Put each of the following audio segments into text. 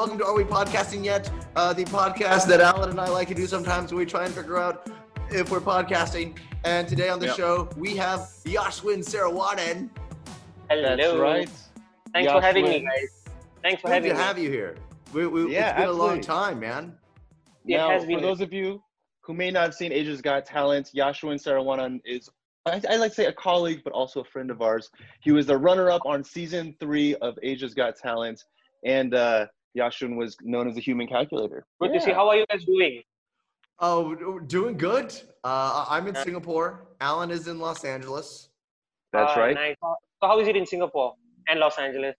Welcome to Are We Podcasting Yet? Uh, the podcast that Alan and I like to do sometimes when we try and figure out if we're podcasting. And today on the Yep. show, we have Yaashwin Sarawanan. Hello. That's right. Thanks for having me, Yaashwin. guys. Thanks for Good having to me. have you here. We, we, Yeah, it's been a long time, man. It now, has for been- those of you who may not have seen Asia's Got Talent, Yaashwin Sarawanan is, I, I like to say a colleague, but also a friend of ours. He was the runner-up on season three of Asia's Got Talent, and uh, Yaashwin was known as the human calculator. Good to see. How are you guys doing? Oh, doing good. Uh, I'm in Singapore. Alan is in Los Angeles. That's Uh, right. Nice. So how is it in Singapore and Los Angeles?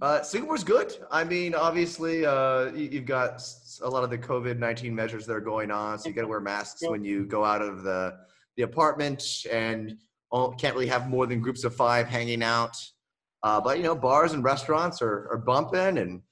Uh, Singapore's good. I mean, obviously, uh, you, you've got a lot of the COVID nineteen measures that are going on, so you got to wear masks when you go out of the the apartment, and all, can't really have more than groups of five hanging out. Uh, but you know, bars and restaurants are, are bumping, and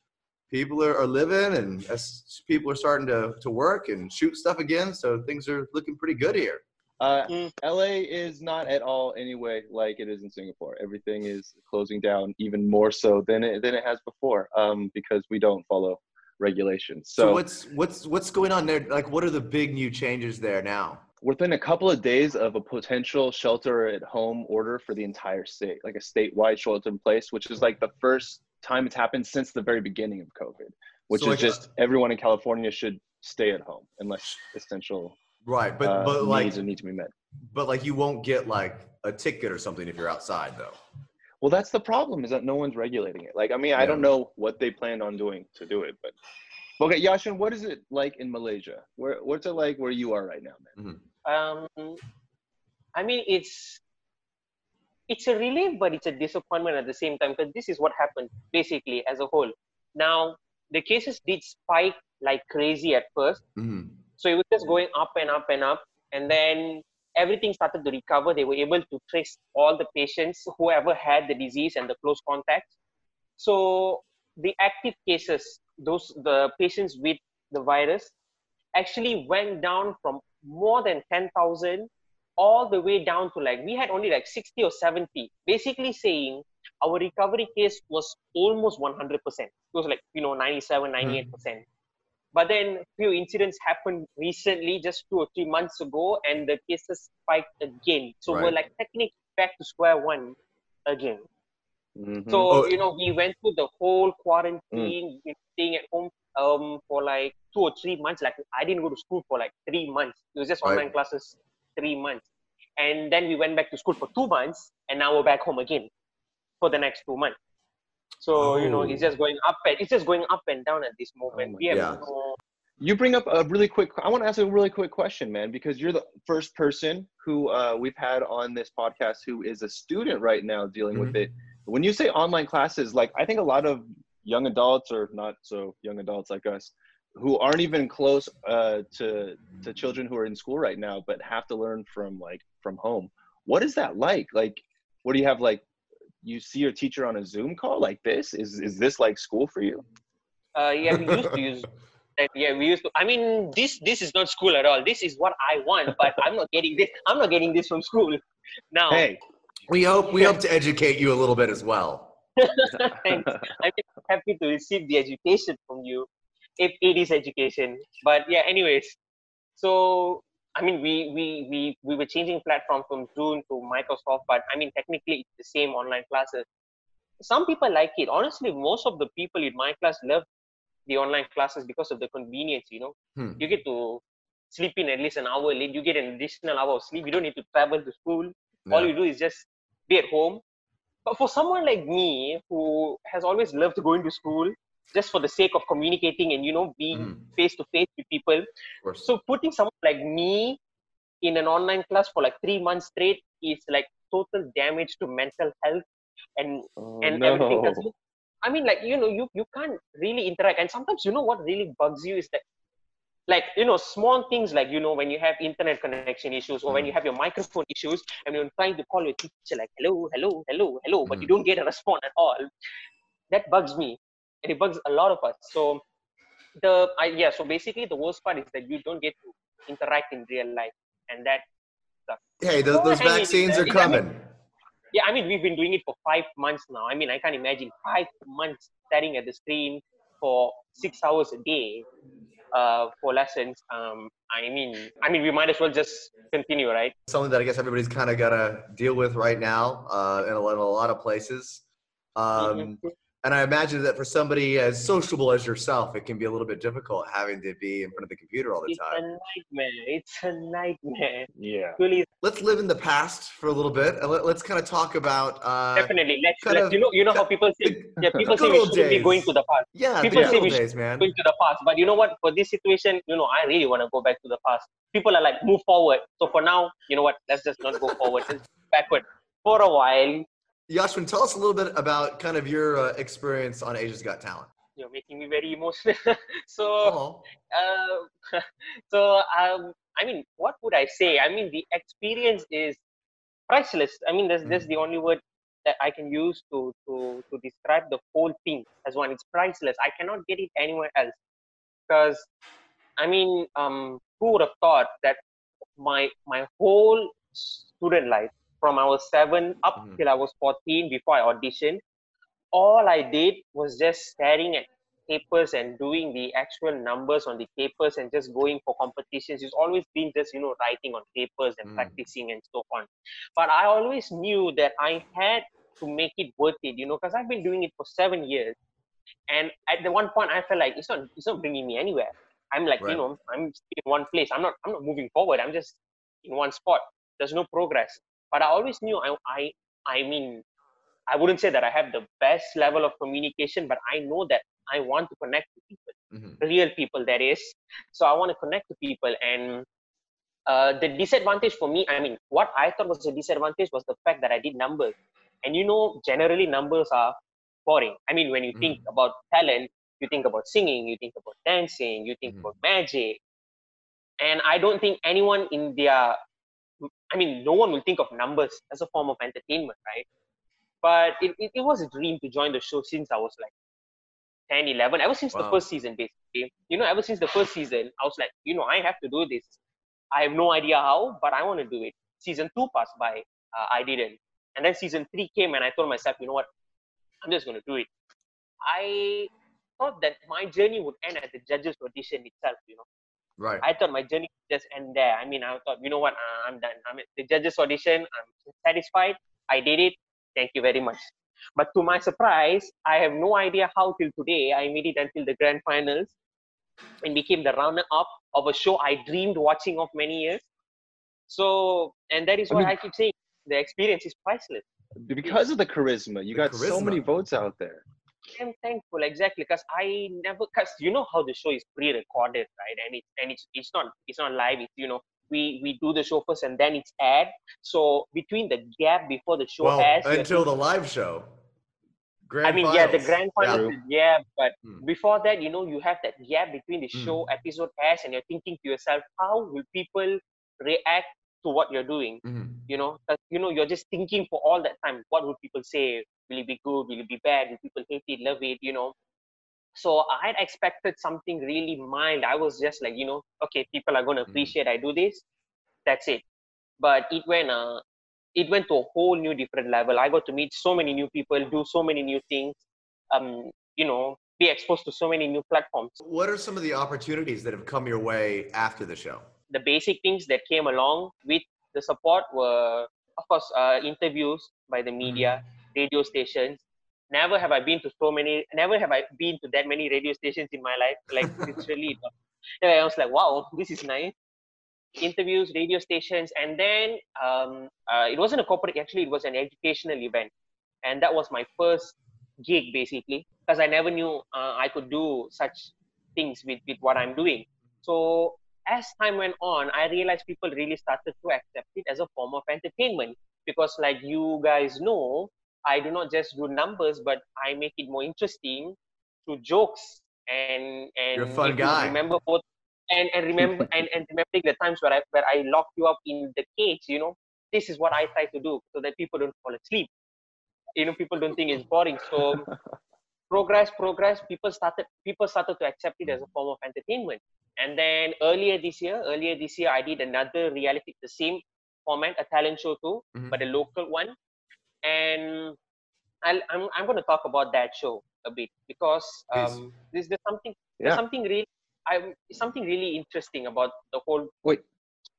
people are, are living, and as people are starting to to work and shoot stuff again, so things are looking pretty good here. Uh, Mm. LA is not at all anyway like it is in Singapore. Everything is closing down even more so than it than it has before, um, because we don't follow regulations. So, So, what's what's what's going on there? Like, what are the big new changes there now? within a couple of days of a potential shelter at home order for the entire state, like a statewide shelter in place, which is like the first time it's happened since the very beginning of COVID, which So, is like, just everyone in California should stay at home unless essential Right, but uh, but like needs need to be met. But like you won't get like a ticket or something if you're outside though. Well, that's the problem is that no one's regulating it. Like, I mean, I don't know what they planned on doing to do it, but okay, Yaashwin, what is it like in Malaysia? Where what's it like where you are right now, man? Um, I mean, it's it's a relief, but it's a disappointment at the same time because this is what happened basically as a whole. Now the cases did spike like crazy at first, Mhm. so it was just going up and up and up, and then everything started to recover. They were able to trace all the patients whoever had the disease and the close contacts. So the active cases, those the patients with the virus, actually went down from more than 10,000 all the way down to like we had only like 60 or 70 basically saying our recovery case was almost 100% it was like you know 97 98% but then few incidents happened recently just two or three months ago and the cases spiked again so we're Right. like technically back to square one again Mhm. so Oh. you know, we went through the whole quarantine, we staying at home um for like two or three months. Like I didn't go to school for like three months. It was just Right. online classes, three months, and then we went back to school for two months, and now we're back home again for the next two months. So you know, it's Oh. just going up and it's just going up and down at this moment. my we have Yeah. no You bring up a really quick. I want to ask a really quick question, man, because you're the first person who uh, we've had on this podcast who is a student right now dealing with it. When you say online classes, like I think a lot of young adults or not so young adults like us who aren't even close uh, to to children who are in school right now, but have to learn from like from home. What is that like? Like, what do you have like? You see your teacher on a Zoom call like this? Is is this like school for you? uh, yeah, we used to use. that. Yeah, we used to. I mean, this this is not school at all. This is what I want, but I'm not getting this. I'm not getting this from school. Now, Hey, We hope we hope to educate you a little bit as well. thanks. I'm happy to receive the education from you, if it is education. But yeah, anyways. So I mean, we we we we were changing platform from Zoom to Microsoft, but I mean, technically it's the same online classes. Some people like it. Honestly, most of the people in my class love the online classes because of the convenience. You know, Hmm. you get to sleep in at least an hour late. You get an additional hour of sleep. You don't need to travel to school all you do is just be at home. But for someone like me who has always loved going to school just for the sake of communicating and you know being face to face with people, so putting someone like me in an online class for like three months straight is like total damage to mental health and Oh, and everything. else. I mean, like you know, you you can't really interact, and sometimes you know what really bugs you is that, like you know, small things like you know when you have internet connection issues or when you mm. have your microphone issues, and you're trying to call your teacher like hello, hello, hello, hello, but you mm. don't get a response at all. That bugs me, and it bugs a lot of us. So the I, yeah, so basically the worst part is that you don't get to interact in real life, and that sucks. Hey, those, those vaccines are I mean- coming. yeah, I mean, we've been doing it for five months now. I mean, I can't imagine five months staring at the screen, for six hours a day uh, for lessons, um, I mean, I mean, we might as well just continue, right? Something that I guess everybody's kind of got to deal with right now uh, in, a, in, a, lot of places. Um, mm-hmm and I imagine that for somebody as sociable as yourself, it can be a little bit difficult having to be in front of the computer all the it's time. It's a nightmare. It's a nightmare. Yeah. Really. Let's live in the past for a little bit, and let, us kind of talk about. Uh, Definitely. Let's. let's of, you know. You know how people say. Yeah. People say we shouldn't days. be going to the past. Yeah. People say we days, man. going to the past, but you know what? For this situation, you know, I really want to go back to the past. People are like, move forward. So for now, you know what? Let's just not go forward. Just backward. For a while, Yaashwin, tell us a little bit about kind of your uh, experience on Asia's Got Talent. You're making me very emotional. so, uh, so um, I mean, what would I say? I mean, the experience is priceless. I mean, that's, mm. that's the only word that I can use to, to, to describe the whole thing as one. It's priceless. I cannot get it anywhere else. Because, I mean, um, who would have thought that my my whole student life from I was seven up mm-hmm. till I was 14 before I auditioned. All I did was just staring at papers and doing the actual numbers on the papers and just going for competitions. It's always been just, you know, writing on papers and mm. practicing and so on. But I always knew that I had to make it worth it, you know, because I've been doing it for seven years. And at the one point I felt like it's not it's not bringing me anywhere. I'm like, right. you know, I'm in one place. I'm not I'm not moving forward. I'm just in one spot. There's no progress but I always knew I, I, I mean, I wouldn't say that I have the best level of communication, but I know that I want to connect to people, mm-hmm. real people, that is. So I want to connect to people. And uh, the disadvantage for me, I mean, what I thought was a disadvantage was the fact that I did numbers. And you know, generally numbers are boring. I mean, when you mm-hmm. think about talent, you think about singing, you think about dancing, you think mm-hmm. about magic. And I don't think anyone in their I mean, no one will think of numbers as a form of entertainment, right? But it, it, it was a dream to join the show since I was like 10, 11, ever since wow. the first season, basically. You know, ever since the first season, I was like, you know, I have to do this. I have no idea how, but I want to do it. Season two passed by, uh, I didn't. And then season three came, and I told myself, you know what, I'm just going to do it. I thought that my journey would end at the judges' audition itself, you know. Right. I thought my journey just end there. I mean, I thought, you know what, uh, I'm done. I'm at the judges audition. I'm satisfied. I did it. Thank you very much. But to my surprise, I have no idea how till today I made it until the grand finals and became the runner-up of a show I dreamed watching of many years. So, and that is what I, mean, I keep saying. The experience is priceless. Because of the charisma, you the got charisma. so many votes out there. I'm thankful exactly because I never because you know how the show is pre-recorded, right? And it's and it's it's not it's not live. It's you know we we do the show first and then it's aired. So between the gap before the show well, airs, until the live show. Grand I mean, finals. yeah, the grand final, yeah, yeah but hmm. before that, you know, you have that gap between the hmm. show hmm. episode airs, and you're thinking to yourself, how will people react to what you're doing? Mm-hmm. You know, you know, you're just thinking for all that time, what would people say? Will it be good? Will it be bad? Will people hate it, love it? You know. So I had expected something really mild. I was just like, you know, okay, people are going to mm-hmm. appreciate mm. I do this. That's it. But it went, uh, it went to a whole new different level. I got to meet so many new people, do so many new things. Um, you know, be exposed to so many new platforms. What are some of the opportunities that have come your way after the show? The basic things that came along with the support were, of course, uh, interviews by the media. Mm radio stations. Never have I been to so many. Never have I been to that many radio stations in my life. Like literally, I was like, wow, this is nice. Interviews, radio stations, and then um, uh, it wasn't a corporate. Actually, it was an educational event, and that was my first gig basically because I never knew uh, I could do such things with with what I'm doing. So as time went on, I realized people really started to accept it as a form of entertainment because, like you guys know, I do not just do numbers, but I make it more interesting through jokes and and You're a fun guy. remember both and, and remember and, and remembering the times where I where I locked you up in the cage, you know, this is what I try to do so that people don't fall asleep. You know, people don't think it's boring. So progress, progress, people started people started to accept it as a form of entertainment. And then earlier this year, earlier this year I did another reality, the same format, a talent show too, mm-hmm. but a local one and i am I'm, I'm going to talk about that show a bit because um, there's, there's something Yeah. there's something really I'm something really interesting about the whole Wait.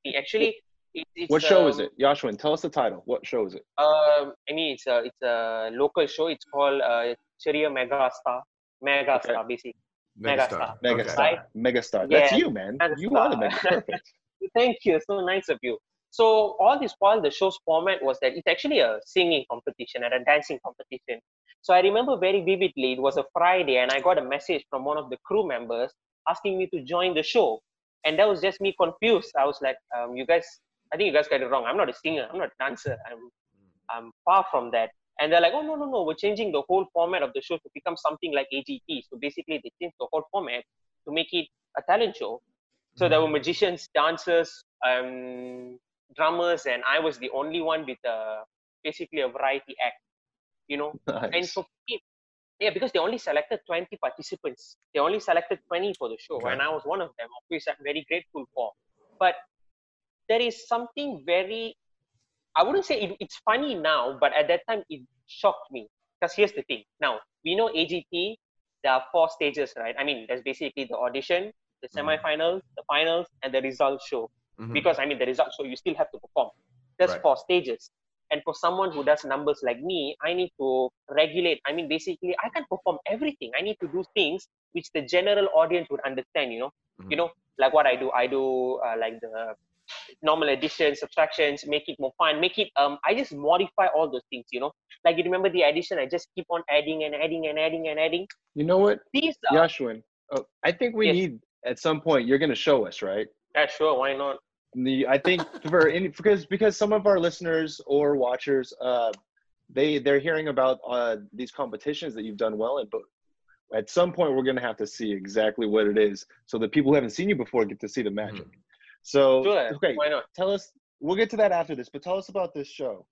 thing. Actually, it, it's What show is um, it? Yaashwin, tell us the title. What show is it? Um, I mean, it's a it's a local show. It's called uh, Ceria Mega Star. Mega Okay. Basically. Megastar. Megastar. Right. Megastar. That's Yeah, you, man. You are the Megastar. Thank you. So nice of you. So all this while, the show's format was that it's actually a singing competition and a dancing competition. So I remember very vividly. It was a Friday, and I got a message from one of the crew members asking me to join the show, and that was just me confused. I was like, um, "You guys, I think you guys got it wrong. I'm not a singer. I'm not a dancer. I'm, I'm far from that." And they're like, "Oh no, no, no. We're changing the whole format of the show to become something like AGT. So basically, they changed the whole format to make it a talent show." So there were magicians, dancers, um, drummers, and I was the only one with a, basically a variety act, you know. And Nice. for it, yeah, because they only selected 20 participants. They only selected 20 for the show, Okay. and I was one of them, which I'm very grateful for. But there is something very, I wouldn't say it, it's funny now, but at that time it shocked me. Because here's the thing. Now, we know AGT, there are four stages, right? I mean, there's basically the audition, the Mhm. semifinals, the finals, and the result show Mhm. because I mean the result show you still have to perform. There's Right. four stages. And for someone who does numbers like me, I need to regulate. I mean, basically, I can perform everything. I need to do things which the general audience would understand. You know, Mhm. you know, like what I do. I do uh, like the normal addition, subtractions, make it more fun, make it. Um, I just modify all those things. You know, like you remember the addition. I just keep on adding and adding and adding and adding. You know what, These are Yaashwin? Oh, I think we Yes. need at some point. You're going to show us, right? yeah, sure. Why not? The I think for any because because some of our listeners or watchers uh they they're hearing about uh these competitions that you've done well in but at some point we're gonna have to see exactly what it is so the people who haven't seen you before get to see the magic so Sure. okay Why not? tell us we'll get to that after this but tell us about this show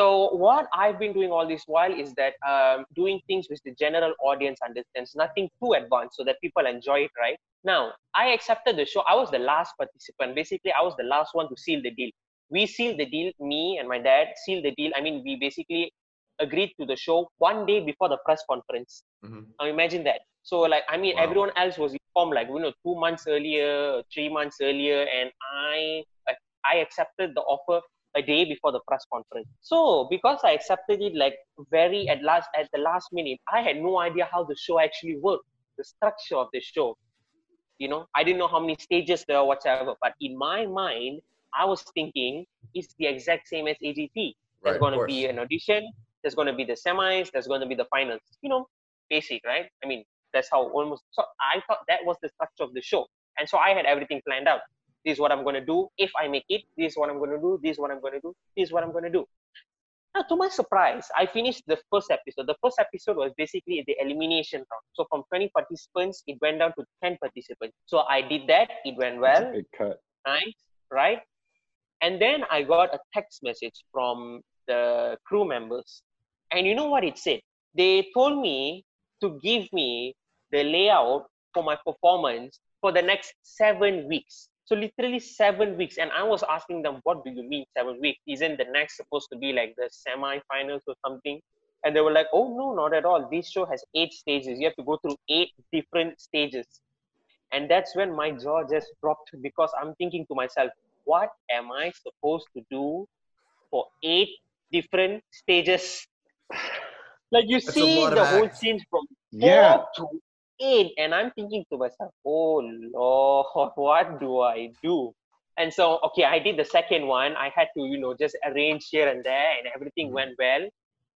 So what I've been doing all this while is that um, doing things which the general audience understands, nothing too advanced, so that people enjoy it. Right now, I accepted the show. I was the last participant. Basically, I was the last one to seal the deal. We sealed the deal. Me and my dad sealed the deal. I mean, we basically agreed to the show one day before the press conference. Mhm. Now imagine that. So like, I mean, Wow. everyone else was informed like you know two months earlier, three months earlier, and I I accepted the offer a day before the press conference. So because I accepted it like very at last at the last minute, I had no idea how the show actually worked, the structure of the show. You know, I didn't know how many stages there are whatsoever. But in my mind, I was thinking it's the exact same as AGT. There's of going to be an audition. There's going to be the semis. There's going to be the finals. You know, basic, right? I mean, that's how almost. So I thought that was the structure of the show, and so I had everything planned out. This is what I'm going to do if I make it. This is what I'm going to do. This is what I'm going to do. This is what I'm going to do. Now, to my surprise, I finished the first episode. The first episode was basically the elimination round. So from 20 participants, it went down to 10 participants. So I did that. It went well big cut nice, right? And then I got a text message from the crew members. And you know what it said? They told me to give me the layout for my performance for the next seven weeks. So literally seven weeks. And I was asking them, what do you mean seven weeks? Isn't the next supposed to be like the semi-finals or something? And they were like, oh no, not at all. This show has eight stages. You have to go through eight different stages. And that's when my jaw just dropped because I'm thinking to myself, what am I supposed to do for eight different stages? like you That's see the whole acts. change from yeah to eight, and I'm thinking to myself, oh Lord, what do I do? And so, okay, I did the second one. I had to, you know, just arrange here and there, and everything Mhm. went well.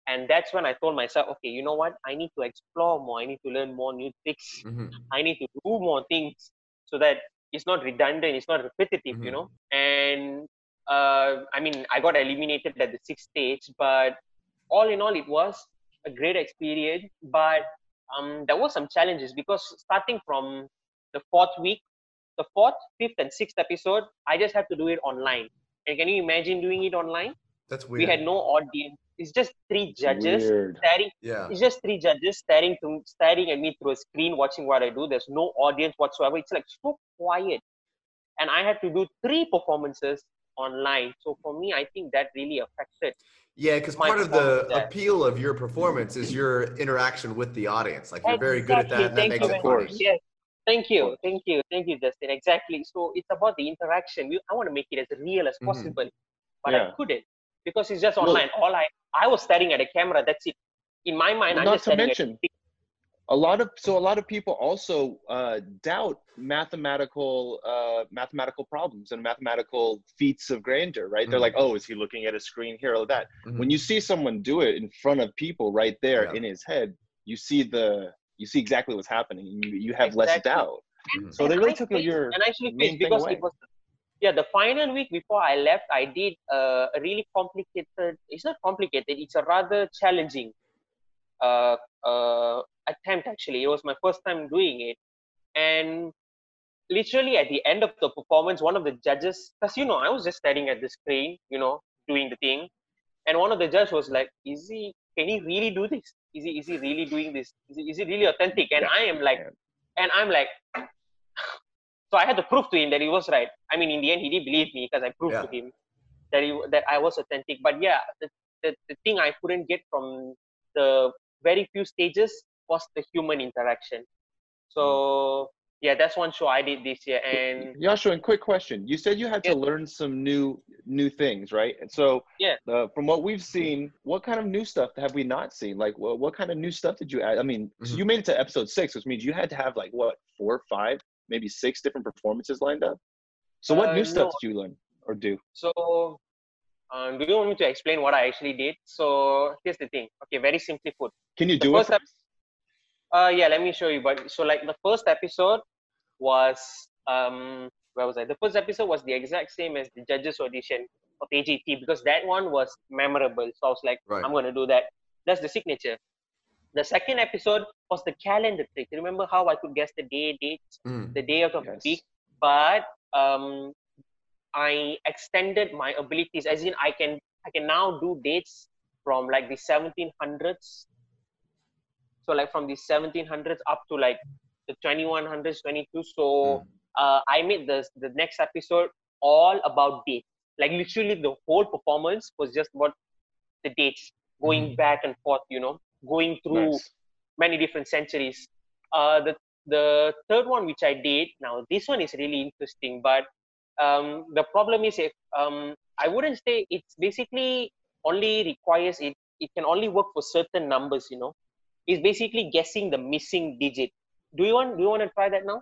And that's when I told myself, okay, you know what? I need to explore more. I need to learn more new tricks. Mhm. I need to do more things so that it's not redundant, it's not repetitive, you Mhm. know. And uh, I mean, I got eliminated at the sixth stage, but all in all, it was a great experience. But um, there was some challenges because starting from the fourth week, the fourth, fifth, and sixth episode, I just have to do it online. And can you imagine doing it online? That's weird. We had no audience. It's just three judges Weird. staring yeah. it's just three judges staring to staring at me through a screen watching what I do. There's no audience whatsoever. It's like so quiet. And I had to do three performances online. So for me, I think that really affected. Yeah, because part of the there. appeal of your performance is your interaction with the audience. Like you're very good at that, and that Thank makes you it very funny. Yes. Thank you, thank you, thank you, Justin. Exactly. So it's about the interaction. We, I want to make it as real as Mhm. possible, but Yeah. I couldn't because it's just Well- online. All I I was staring at a camera. That's it. In my mind, I'm Not just to mention, at a lot of so a lot of people also uh, doubt mathematical uh, mathematical problems and mathematical feats of grandeur right they're Mhm. like oh is he looking at a screen here or that Mhm. when you see someone do it in front of people right there Yeah. in his head you see the you see exactly what's happening and you, you have less Exactly. doubt Mhm. so they really I took faced- your and actually main thing because away. it was yeah the final week before I left I did uh, a really complicated it's not complicated it's a rather challenging Uh, uh, attempt actually. It was my first time doing it. And literally at the end of the performance one of the judges because you know I was just staring at the screen you know doing the thing. And one of the judges was like is he can he really do this? Is he is he really doing this? Is he, is he really authentic? And I am like and I'm like so I had to prove to him that he was right. I mean, in the end, he did believe me because I proved Yeah. to him that he, that I was authentic. But yeah, the, the, the thing I couldn't get from the very few stages was the human interaction. So yeah, that's one show I did this year, and Yashua, and quick question. You said you had to learn some new new things, right? And so, Yeah. uh, from what we've seen, what kind of new stuff have we not seen? Like, what, what kind of new stuff did you add? I mean, so Mhm. you made it to episode six, which means you had to have like what four, five, maybe six different performances lined up. So, what Uh, new stuff no. did you learn or do? so. Um, do you want me to explain what I actually did? So here's the thing. Okay, very simply put. Can you The do it? first for ep- Uh, yeah, let me show you. But so like the first episode was um where was I? The first episode was the exact same as the judges audition of AGT because that one was memorable. So I was like, Right. I'm gonna do that. That's the signature. The second episode was the calendar trick. Remember how I could guess the day, dates, Mm. the day out of Yes. the week, but um, I extended my abilities. As in, I can I can now do dates from like the 1700s so like from the 1700s up to like the 2100s 22 so Mm. uh, i made the the next episode all about dates like literally the whole performance was just about the dates going Mhm. back and forth you know going through Nice. many different centuries uh, the the third one which i did now this one is really interesting but um, the problem is if um, i wouldn't say it's basically only requires it it can only work for certain numbers you know it's basically guessing the missing digit do you want do you want to try that now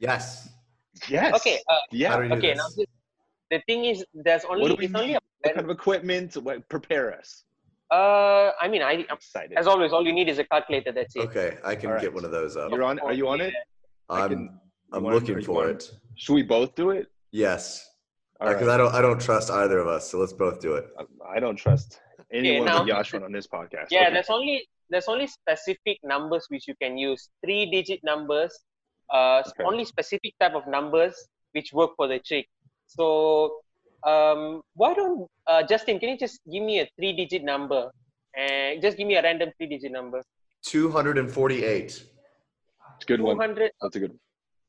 Yes. Yes. okay uh, Yeah. How do we do okay now this- the thing is there's only What do we it's only a, What kind of equipment? What, prepare us. uh i mean i I'm excited. as always all you need is a calculator that's it Okay, I can All get one of those up. You're on. Are you on it? I I'm can- I'm looking for it. Should we both do it? Yes. Because right. I don't I don't trust either of us, so let's both do it. I don't trust anyone now- but Yaashwin on this podcast. yeah Okay. there's only there's only specific numbers which you can use three digit numbers uh Okay. only specific type of numbers which work for the trick so um why don't uh justin can you just give me a three digit number and just give me a random three digit number 248. It's a good one. That's a good one.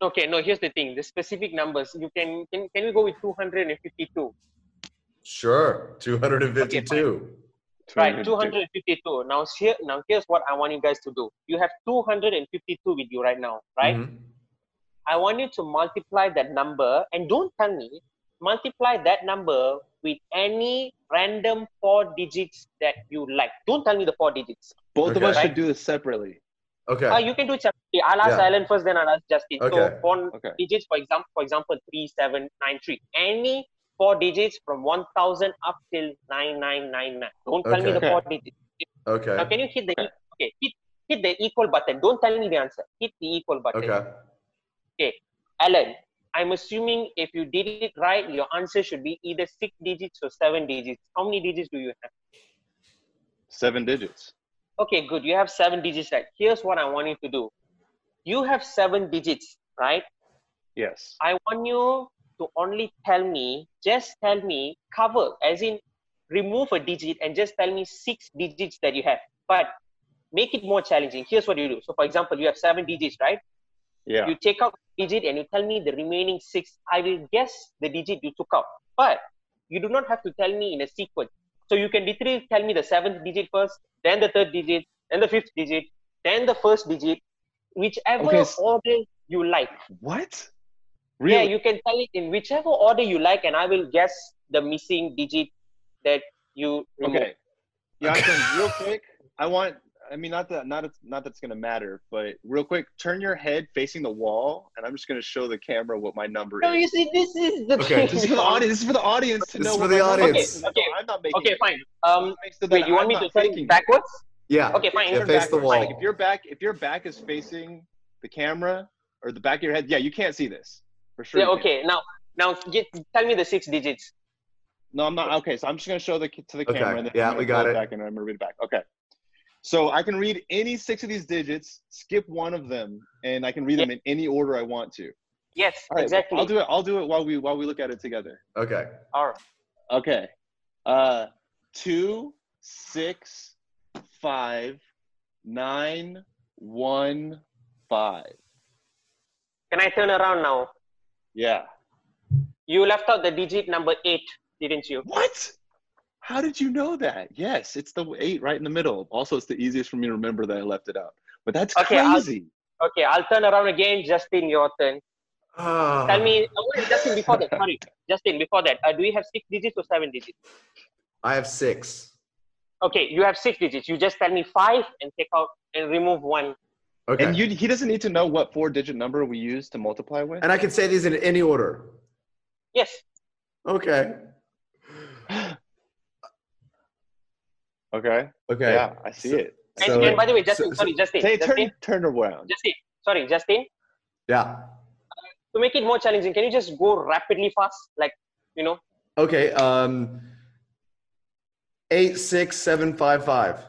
Okay no here's the thing the specific numbers you can can, can we go with 252 Sure. 252. right 252. 252 now here now here's what i want you guys to do you have 252 with you right now right Mhm. I want you to multiply that number and don't tell me, multiply that number with any random four digits that you like. Don't tell me the four digits. Both of Okay. us should do this separately. Okay. Uh, you can do it. I'll ask Yeah. Alan first, then I'll ask Justin. Okay. So four Okay. digits, for example, for example, three, seven, nine, three. Any four digits from one thousand up till nine, nine, nine, nine. Don't tell me the Okay. four digits. okay. Now, can you hit the Okay. okay? Hit hit the equal button. Don't tell me the answer. Hit the equal button. Okay. Okay. Alan, I'm assuming if you did it right, your answer should be either six digits or seven digits. How many digits do you have? Seven digits. Okay, good. You have seven digits right. Here's what I want you to do. You have seven digits, right? Yes. I want you to only tell me, just tell me, cover, as in remove a digit and just tell me six digits that you have. But make it more challenging. Here's what you do. So, for example, you have seven digits, right? Yeah. you take out a digit and you tell me the remaining six i will guess the digit you took out but you do not have to tell me in a sequence. So you can literally tell me the seventh digit first, then the third digit, then the fifth digit, then the first digit, whichever Okay, order you like. What? Really? Yeah, you can tell it in whichever order you like, and I will guess the missing digit that you remove. Okay. Yeah, I can real quick. I want. I mean, not that, not not that's gonna matter, but real quick, turn your head facing the wall, and I'm just gonna show the camera what my number is. No, you see, this is the Okay. thing. This is for the audience. This is for the audience to This know. is what for the my audience. is. Okay, No, I'm not making. Okay, fine. Um, So wait, you want I'm me to turn faking it it. backwards? Yeah. Okay, fine. Yeah, turn face the wall. Like if your back, if your back is facing the camera or the back of your head, yeah, you can't see this for sure. Yeah. Okay. Now, now, get, tell me the six digits. No, I'm not. Okay, so I'm just gonna show the to the Okay, camera. And then yeah, we got it. Back and I'm gonna read it back. Okay. So I can read any six of these digits, skip one of them, and I can read them in any order I want to. Yes, All right, exactly. I'll do it. I'll do it while we while we look at it together. Okay. All right. Okay. Uh, two, six, five, nine, one, five. Can I turn around now? Yeah. You left out the digit number eight, didn't you? What? How did you know that? Yes, it's the eight right in the middle. Also, it's the easiest for me to remember that I left it out. But that's Okay, I'll- crazy. Okay, I'll turn around again. Justin, your turn. Ah. Tell me, oh, wait, Justin, before that, sorry. Justin, before that, uh, do we have six digits or seven digits? I have six. Okay, you have six digits. You just tell me five and take out and remove one. Okay. And you, he doesn't need to know what four-digit number we use to multiply with. And I can say these in any order. Yes. Okay. Okay. Okay. Yeah, I see So- it. And, So- and by the way, Justin, so- sorry, Justin, Say Justin, turn turn around. Justin, sorry, Justin. Yeah. To make it more challenging, can you just go rapidly fast? Like, you know, Okay. Um. Eight six seven five five.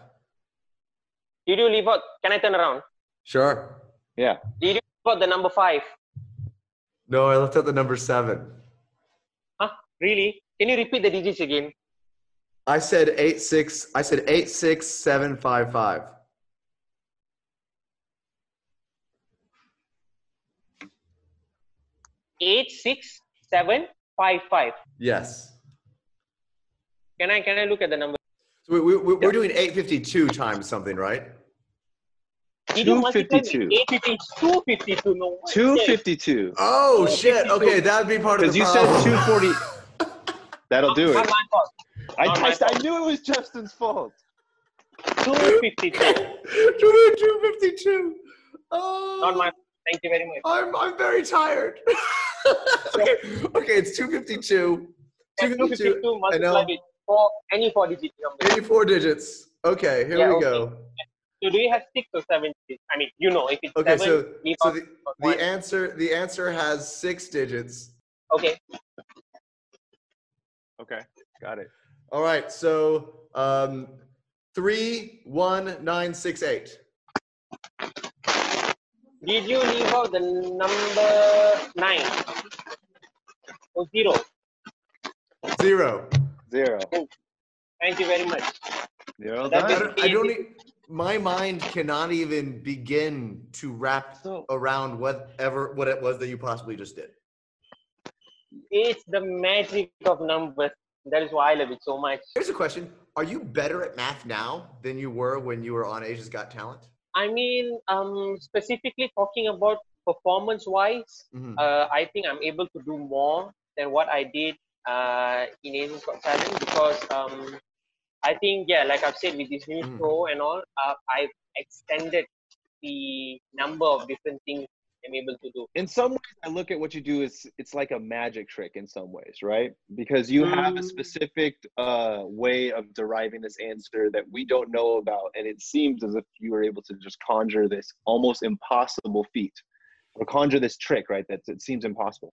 did you leave out? Can I turn around? Sure. Yeah. Did you leave out the number five? No, I left out the number seven. Huh? Really? Can you repeat the digits again? I said eight six. I said eight six seven five five. Eight six seven five five. Yes. Can I can I look at the number? So we, we, we're doing eight fifty two times something, right? Did you multiply 252. Eight fifty two fifty two. No. Two fifty-two. Oh Oh, shit! Okay, that'd be part of the Because the you said two forty. That'll do Not it. My. I, I, I knew it was Justin's fault. Two fifty two. two fifty two. Oh. Not my. Thank you very much. I'm I'm very tired. okay, okay, it's two fifty two. Two Two fifty fifty two. two I know. multiplied with four any four. Eighty four digits. Okay, here Yeah, we okay. go. So do you have six or seven digits? I mean, you know, if it's Okay, seven, so leave so the, the answer the answer has six digits. okay. Okay, got it. All right, so um, three one nine six eight. Did you leave out the number nine or zero? Zero. Zero. Thank you very much. Zero That I don't, I don't e- my mind cannot even begin to wrap So- around whatever what it was that you possibly just did. It's the magic of numbers. That is why I love it so much. Here's a question: Are you better at math now than you were when you were on Asia's Got Talent? I mean, um, specifically talking about performance-wise, Mhm. uh, I think I'm able to do more than what I did uh, in Asia's Got Talent because um, I think, yeah, like I've said with this new Mm. show and all, uh, I've extended the number of different things I'm able to do. in some ways i look at what you do is it's like a magic trick in some ways right because you have a Mm. specific uh, way of deriving this answer that we don't know about and it seems as if you were able to just conjure this almost impossible feat or conjure this trick right that it seems impossible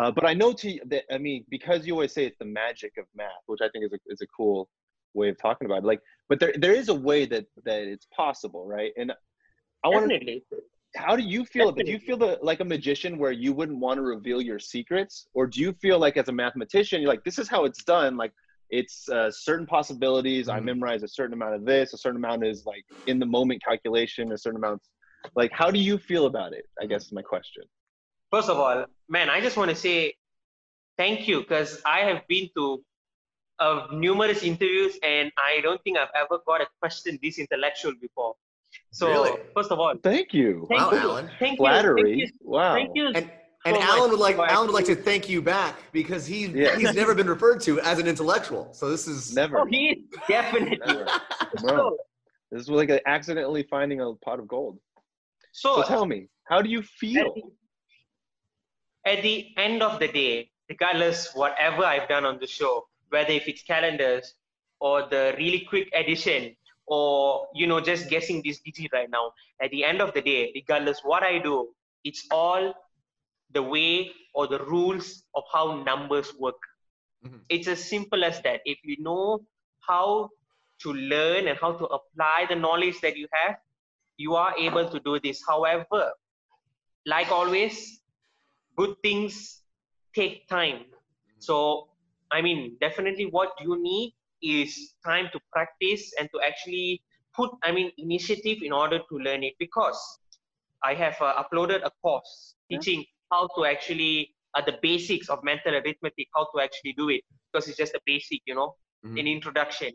uh, but i know to that i mean because you always say it's the magic of math which i think is a, is a cool way of talking about it like but there, there is a way that that it's possible right and i want to Definitely. How do you feel? Do you feel the, like a magician where you wouldn't want to reveal your secrets? Or do you feel like as a mathematician you're like this is how it's done. Like it's uh, certain possibilities. I Mhm. memorize a certain amount of this. A certain amount is like in the moment calculation a certain amount. Like how do you feel about it i guess is my question. First of all, man, I just want to say thank you because I have been to uh, numerous interviews and I don't think I've ever got a question this intellectual before. So Really? first of all, Thank you. thank Wow, you, Alan. thank you, Flattery. thank you, Wow. thank you. And and so Alan would like Alan would like to thank you back because he Yeah. he's never been referred to as an intellectual. So this is Never. Oh, he is definitely. Never. So, This is like accidentally finding a pot of gold. so So tell me, how do you feel? at the, at the end of the day, regardless whatever I've done on the show, whether if it's calendars or the really quick edition or you know just guessing this digit right now, at the end of the day, regardless what I do, it's all the way or the rules of how numbers work. Mhm. It's as simple as that. If you know how to learn and how to apply the knowledge that you have, you are able to do this. However, like always, good things take time. So, I mean, definitely what you need is time to practice and to actually put, I mean, initiative in order to learn it because I have uh, uploaded a course teaching how to actually, uh, the basics of mental arithmetic, how to actually do it because it's just a basic, you know, Mhm. in introduction.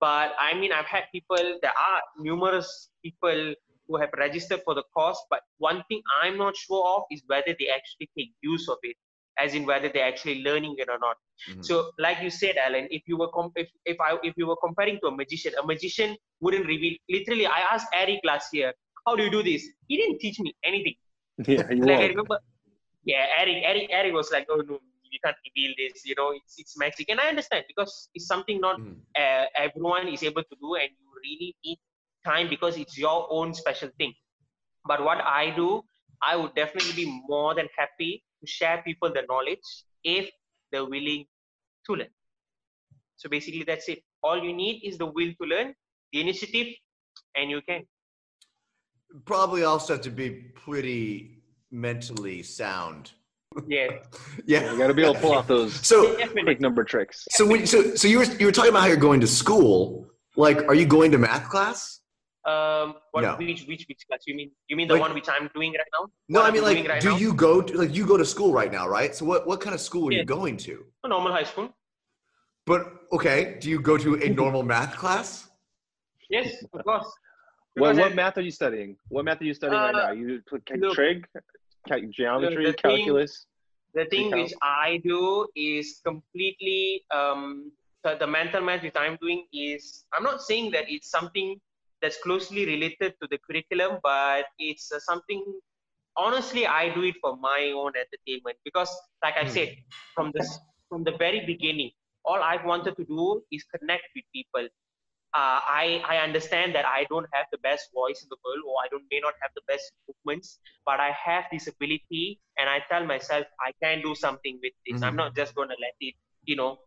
But I mean, I've had people, there are numerous people who have registered for the course, but one thing I'm not sure of is whether they actually take use of it, as in whether they're actually learning it or not. Mhm. So, like you said, Alan, if you were comp- if if I if you were comparing to a magician, a magician wouldn't reveal. Literally, I asked Eric last year, "How do you do this?" He didn't teach me anything. Yeah, you Like I remember, yeah, Eric, Eric, Eric was like, "Oh no, you can't reveal this. You know, it's it's magic." And I understand because it's something not Mhm. uh, everyone is able to do, and you really need time because it's your own special thing. But what I do, I would definitely be more than happy to share people the knowledge if they're willing to learn. So basically, that's it. All you need is the will to learn, the initiative, and you can. Probably also have to be pretty mentally sound. Yeah, Yeah. You got to be able to pull off those So definitely. quick number tricks. so when, so so you were you were talking about how you're going to school. Like, are you going to math class? Um, what, No. which which which class? You mean you mean the Like- one which I'm doing right now? No, What I I'm mean like, right do now? you go to like you go to school right now, right? So what what kind of school are Yeah. you going to? A normal high school. But okay, do you go to a normal math class? Yes, of course. What, what I- math are you studying? What math are you studying right Uh, now? You put look, trig, ca- geometry, the thing- calculus. The thing which I do is completely um, the, the mental math which I'm doing is I'm not saying that it's something that's closely related to the curriculum, but it's uh, something. Honestly, I do it for my own entertainment because, like I Hmm. said, from this from the very beginning, all I've wanted to do is connect with people. Uh, I I understand that I don't have the best voice in the world, or I don't may not have the best movements, but I have this ability, and I tell myself I can do something with this. I'm Mhm. not just to let it, you know,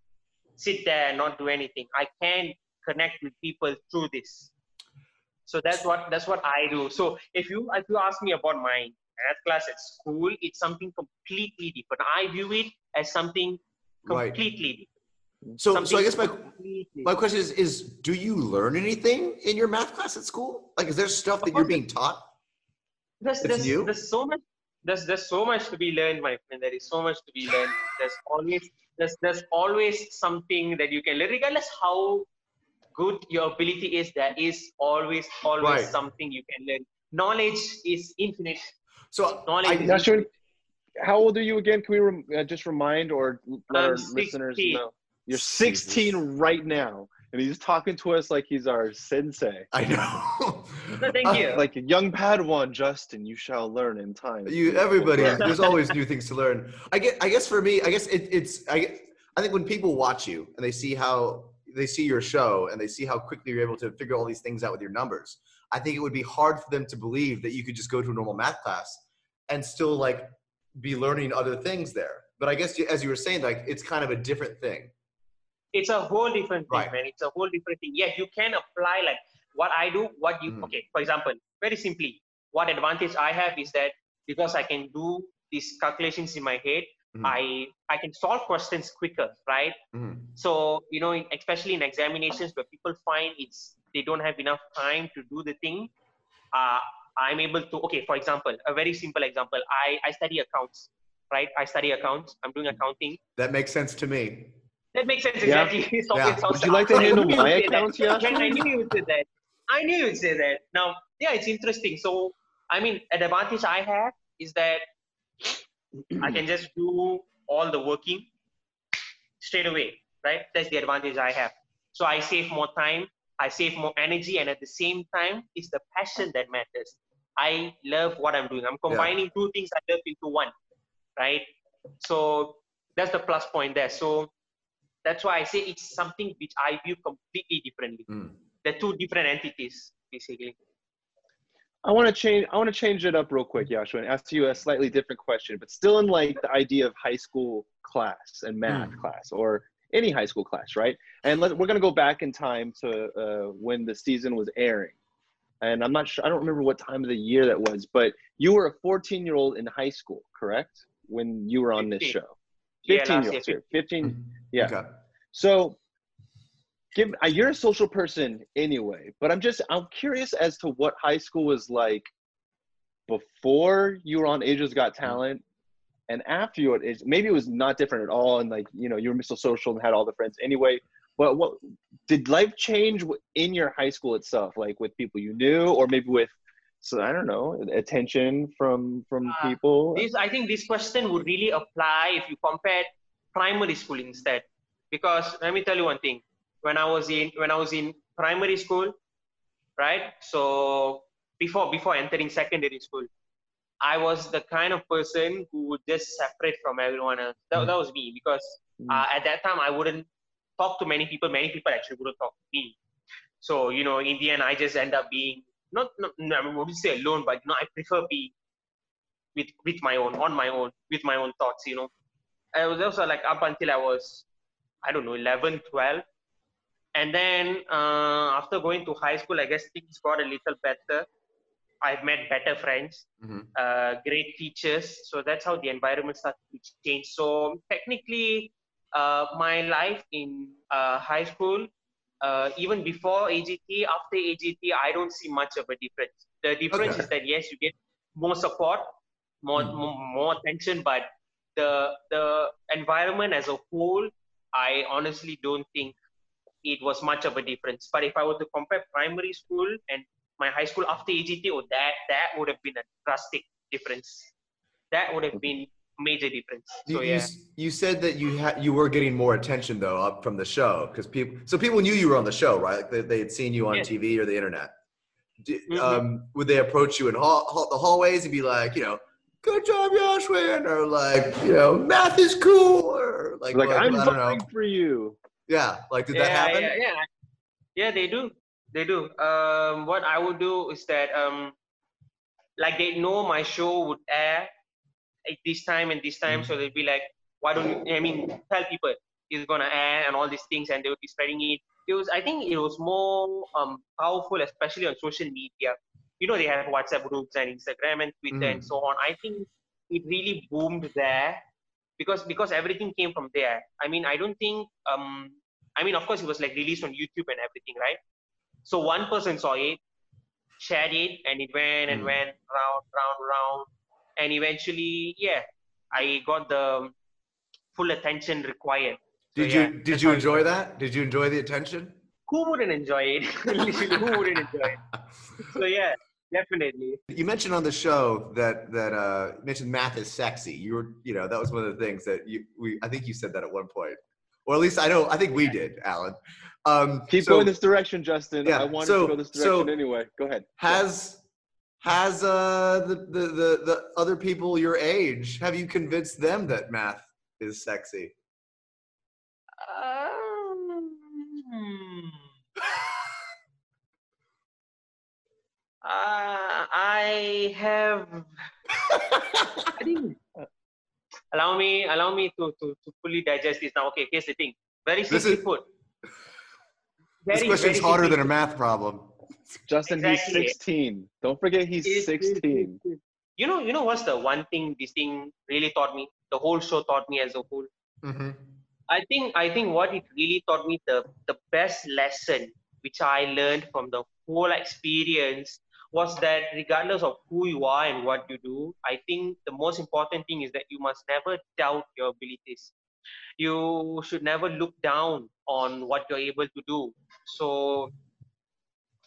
sit there and not do anything. I can connect with people through this. So that's what that's what I do. So if you if you ask me about my math class at school, it's something completely different. I view it as something Right. completely different. So so I guess my my question is is do you learn anything in your math class at school? Like is there stuff that you're being taught? there's, there's, there's so much there's there's so much to be learned my friend there is so much to be learned there's always there's there's always something that you can learn regardless how good your ability is there is always always Right. something you can learn knowledge is infinite So Knowledge I, is Now, how old are you again? Can we rem- uh, just remind or let I'm our listeners know? You're 16 right now, and he's talking to us like he's our sensei. I know. No, thank Uh, you. Like a young Padawan, Justin, you shall learn in time. You everybody, there's always new things to learn. I get. I guess for me, I guess it, it's. I. I think when people watch you and they see how they see your show and they see how quickly you're able to figure all these things out with your numbers, I think it would be hard for them to believe that you could just go to a normal math class and still like be learning other things there. But I guess as you were saying, like it's kind of a different thing. it's a whole different thing, Right. man. It's a whole different thing. Yeah, you can apply like what I do, what you Mhm. okay, for example, very simply, what advantage I have is that because I can do these calculations in my head, Mhm. I I can solve questions quicker, right? Mhm. So, you know, especially in examinations where people find it's they don't have enough time to do the thing, uh, I'm able to okay, for example, a very simple example. I, I study accounts. right? I study accounts. I'm doing accounting. That makes sense to me. That makes sense Yeah. exactly. It's Yeah. obvious Would you like to handle my you'd say that. accounts, Yash? Then I knew you would say that. I knew you would say that. Now, yeah, it's interesting. So, I mean, an advantage I have is that I can just do all the working straight away, right? That's the advantage I have. So I save more time, I save more energy, and at the same time, it's the passion that matters. I love what I'm doing. I'm combining two things I love into one, right? So that's the plus point there. So that's why I say it's something which I view completely differently. Mm. They're two different entities, basically. I want to change. I want to change it up real quick, Yaashwin, and ask you a slightly different question, but still in like the idea of high school class and math Hmm. class or any high school class, right? And let, we're gonna go back in time to uh, when the season was airing, and I'm not sure. I don't remember what time of the year that was, but you were a 14 year old in high school, correct? When you were on this show, 15 last year year, olds here, 15. Mhm. Yeah. Okay. So, give uh, you're a social person anyway, but I'm just I'm curious as to what high school was like before you were on Asia's Got Talent, and after you Asia. Maybe it was not different at all, and like you know you were Mr. Social and had all the friends anyway. But what did life change in your high school itself, like with people you knew, or maybe with so I don't know attention from from Uh, people? This, I think this question would really apply if you compare primary school instead. Because let me tell you one thing. When I was in when I was in primary school, right? So before before entering secondary school, I was the kind of person who would just separate from everyone else. That, Mm. that was me because Mm. uh, at that time I wouldn't talk to many people. Many people actually wouldn't talk to me. So you know, in the end, I just end up being not, not no, I wouldn't say alone, but you know, I prefer being with with my own, on my own, with my own thoughts. You know, I was also like up until I was, I don't know, 11, 12. And then uh, after going to high school, I guess things got a little better. I've met better friends, Mhm. uh, great teachers. So that's how the environment started to change. So technically, uh, my life in uh, high school, uh, even before AGT, after AGT, I don't see much of a difference. The difference Okay. is that yes, you get more support, more, Hmm. more more attention, but the the environment as a whole, I honestly don't think it was much of a difference. But if I were to compare primary school and my high school after AGT, oh, that that would have been a drastic difference. That would have been major difference. You, So you yeah, s- you said that you had you were getting more attention though up from the show because people so people knew you were on the show right like they, they had seen you on Yeah. TV or the internet. D- Mhm. um, would they approach you in hall, hall, the hallways and be like you know good job Yaashwin or like you know math is cool or like, like what- I'm I don't know voting for you. Yeah like did that happen yeah, yeah, yeah. They do, they do. Um, what I would do is that um, like they know my show would air at this time and this time, so they'd be like, why don't you? I mean, tell people it's gonna air and all these things, and they would be spreading it. It was, I think, it was more um powerful, especially on social media. You know, they have WhatsApp groups and Instagram and Twitter and Mm. so on. I think it really boomed there because because everything came from there. I mean, I don't think um I mean, of course, it was like released on YouTube and everything, right? So one person saw it, shared it, and it went and Mm. went round, round, round, and eventually, yeah, I got the full attention required. So, did yeah, you did you enjoy that did you enjoy the attention Who wouldn't enjoy it? Who wouldn't enjoy it? So yeah, definitely. You mentioned on the show that that uh you mentioned math is sexy. You were you know that was one of the things that you we I think you said that at one point, or at least I know I think we did, Alan. Um, Keep so going this direction, Justin. Yeah, I wanted so- to go this so direction anyway. Go ahead. has has uh the, the the the other people your age have you convinced them that math is sexy? Um, Uh, I have. I think. Allow me, allow me to, to, to fully digest this now. Okay, here's the thing. Very This simply is- put. this Very, question's very harder simply than a math problem. Justin, Exactly. he's 16. Don't forget he's It- it- 16. it- You know, you know what's the one thing this thing really taught me? The whole show taught me as a whole. Mm-hmm. I think I think what it really taught me the the best lesson which I learned from the whole experience was that regardless of who you are and what you do, I think the most important thing is that you must never doubt your abilities. You should never look down on what you're able to do. So,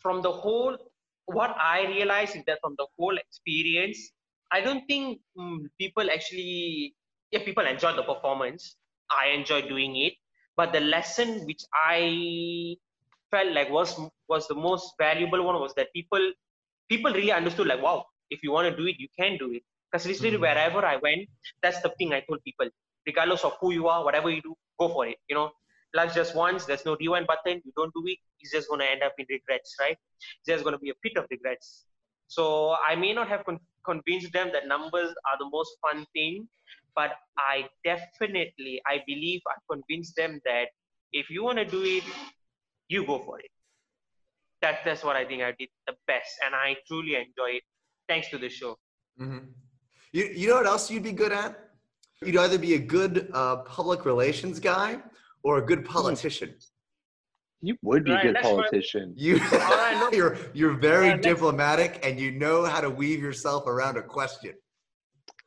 from the whole, what I realized is that from the whole experience, I don't think mm, people actually, yeah, people enjoy the performance. I enjoy doing it, but the lesson which I felt like was was the most valuable one was that people people really understood like wow if you want to do it you can do it. Because literally mm-hmm. wherever i went that's the thing i told people. Regardless of who you are whatever you do go for it you know? Life just once there's no rewind button you don't do it it's just going to end up in regrets right? There's going to be a pit of regrets. So i may not have con- convinced them that numbers are the most fun thing but i definitely i believe i convinced them that if you want to do it you go for it. That, that's what I think I did the best, and I truly enjoy it thanks to the show. Mm-hmm. You, you know what else you'd be good at? You'd either be a good uh, public relations guy or a good politician. You would be right, a good politician. You, right, you're you're very yeah, diplomatic, and you know how to weave yourself around a question.